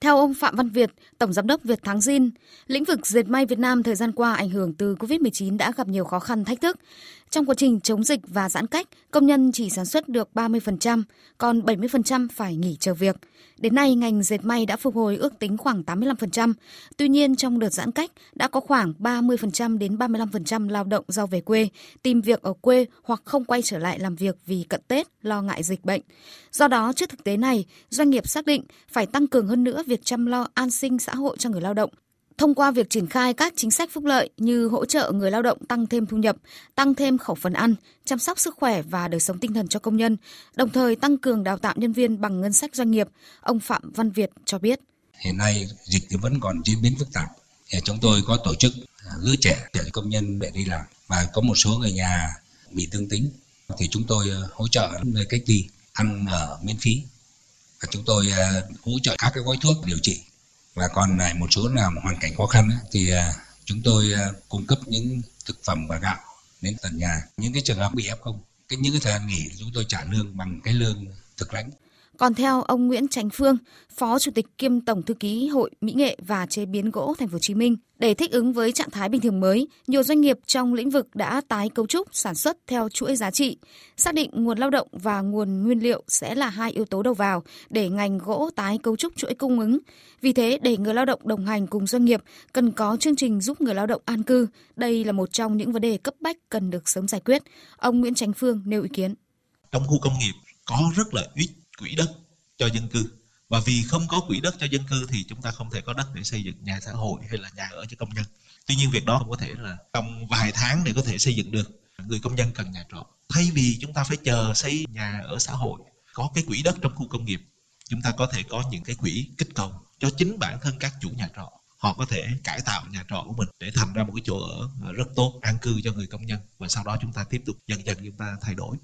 Theo ông Phạm Văn Việt, Tổng Giám đốc Việt Thắng Zin, lĩnh vực dệt may Việt Nam thời gian qua ảnh hưởng từ COVID-19 đã gặp nhiều khó khăn thách thức. Trong quá trình chống dịch và giãn cách, công nhân chỉ sản xuất được 30%, còn 70% phải nghỉ chờ việc. Đến nay, ngành dệt may đã phục hồi ước tính khoảng 85%. Tuy nhiên, trong đợt giãn cách, đã có khoảng 30% đến 35% lao động do về quê, tìm việc ở quê hoặc không quay trở lại làm việc vì cận Tết, lo ngại dịch bệnh. Do đó, trước thực tế này, doanh nghiệp xác định phải tăng cường hơn nữa việc chăm lo an sinh xã hội cho người lao động, thông qua việc triển khai các chính sách phúc lợi như hỗ trợ người lao động tăng thêm thu nhập, tăng thêm khẩu phần ăn, chăm sóc sức khỏe và đời sống tinh thần cho công nhân, đồng thời tăng cường đào tạo nhân viên bằng ngân sách doanh nghiệp, ông Phạm Văn Việt cho biết. Hiện nay dịch thì vẫn còn diễn biến phức tạp. Chúng tôi có tổ chức à, gửi trẻ để công nhân để đi làm và có một số người nhà bị tương tính thì chúng tôi ờ, hỗ trợ nơi cách ly ăn ở miễn phí chúng tôi à, hỗ trợ các cái gói thuốc điều trị. Và còn lại một số nào hoàn cảnh khó khăn thì à, chúng tôi à, cung cấp những thực phẩm và gạo đến tận nhà. Những cái trường hợp bị f không, cái những cái thời gian nghỉ chúng tôi trả lương bằng cái lương thực lãnh còn theo ông Nguyễn Tránh Phương, Phó Chủ tịch kiêm Tổng thư ký Hội Mỹ nghệ và chế biến gỗ Thành phố Hồ Chí Minh, để thích ứng với trạng thái bình thường mới, nhiều doanh nghiệp trong lĩnh vực đã tái cấu trúc sản xuất theo chuỗi giá trị, xác định nguồn lao động và nguồn nguyên liệu sẽ là hai yếu tố đầu vào để ngành gỗ tái cấu trúc chuỗi cung ứng. Vì thế, để người lao động đồng hành cùng doanh nghiệp, cần có chương trình giúp người lao động an cư. Đây là một trong những vấn đề cấp bách cần được sớm giải quyết. Ông Nguyễn Tránh Phương nêu ý kiến. Trong khu công nghiệp có rất là ít quỹ đất cho dân cư. Và vì không có quỹ đất cho dân cư thì chúng ta không thể có đất để xây dựng nhà xã hội hay là nhà ở cho công nhân. Tuy nhiên việc đó không có thể là trong vài tháng để có thể xây dựng được. Người công nhân cần nhà trọ. Thay vì chúng ta phải chờ xây nhà ở xã hội, có cái quỹ đất trong khu công nghiệp, chúng ta có thể có những cái quỹ kích cầu cho chính bản thân các chủ nhà trọ. Họ có thể cải tạo nhà trọ của mình để thành ra một cái chỗ ở rất tốt, an cư cho người công nhân. Và sau đó chúng ta tiếp tục dần dần chúng ta thay đổi.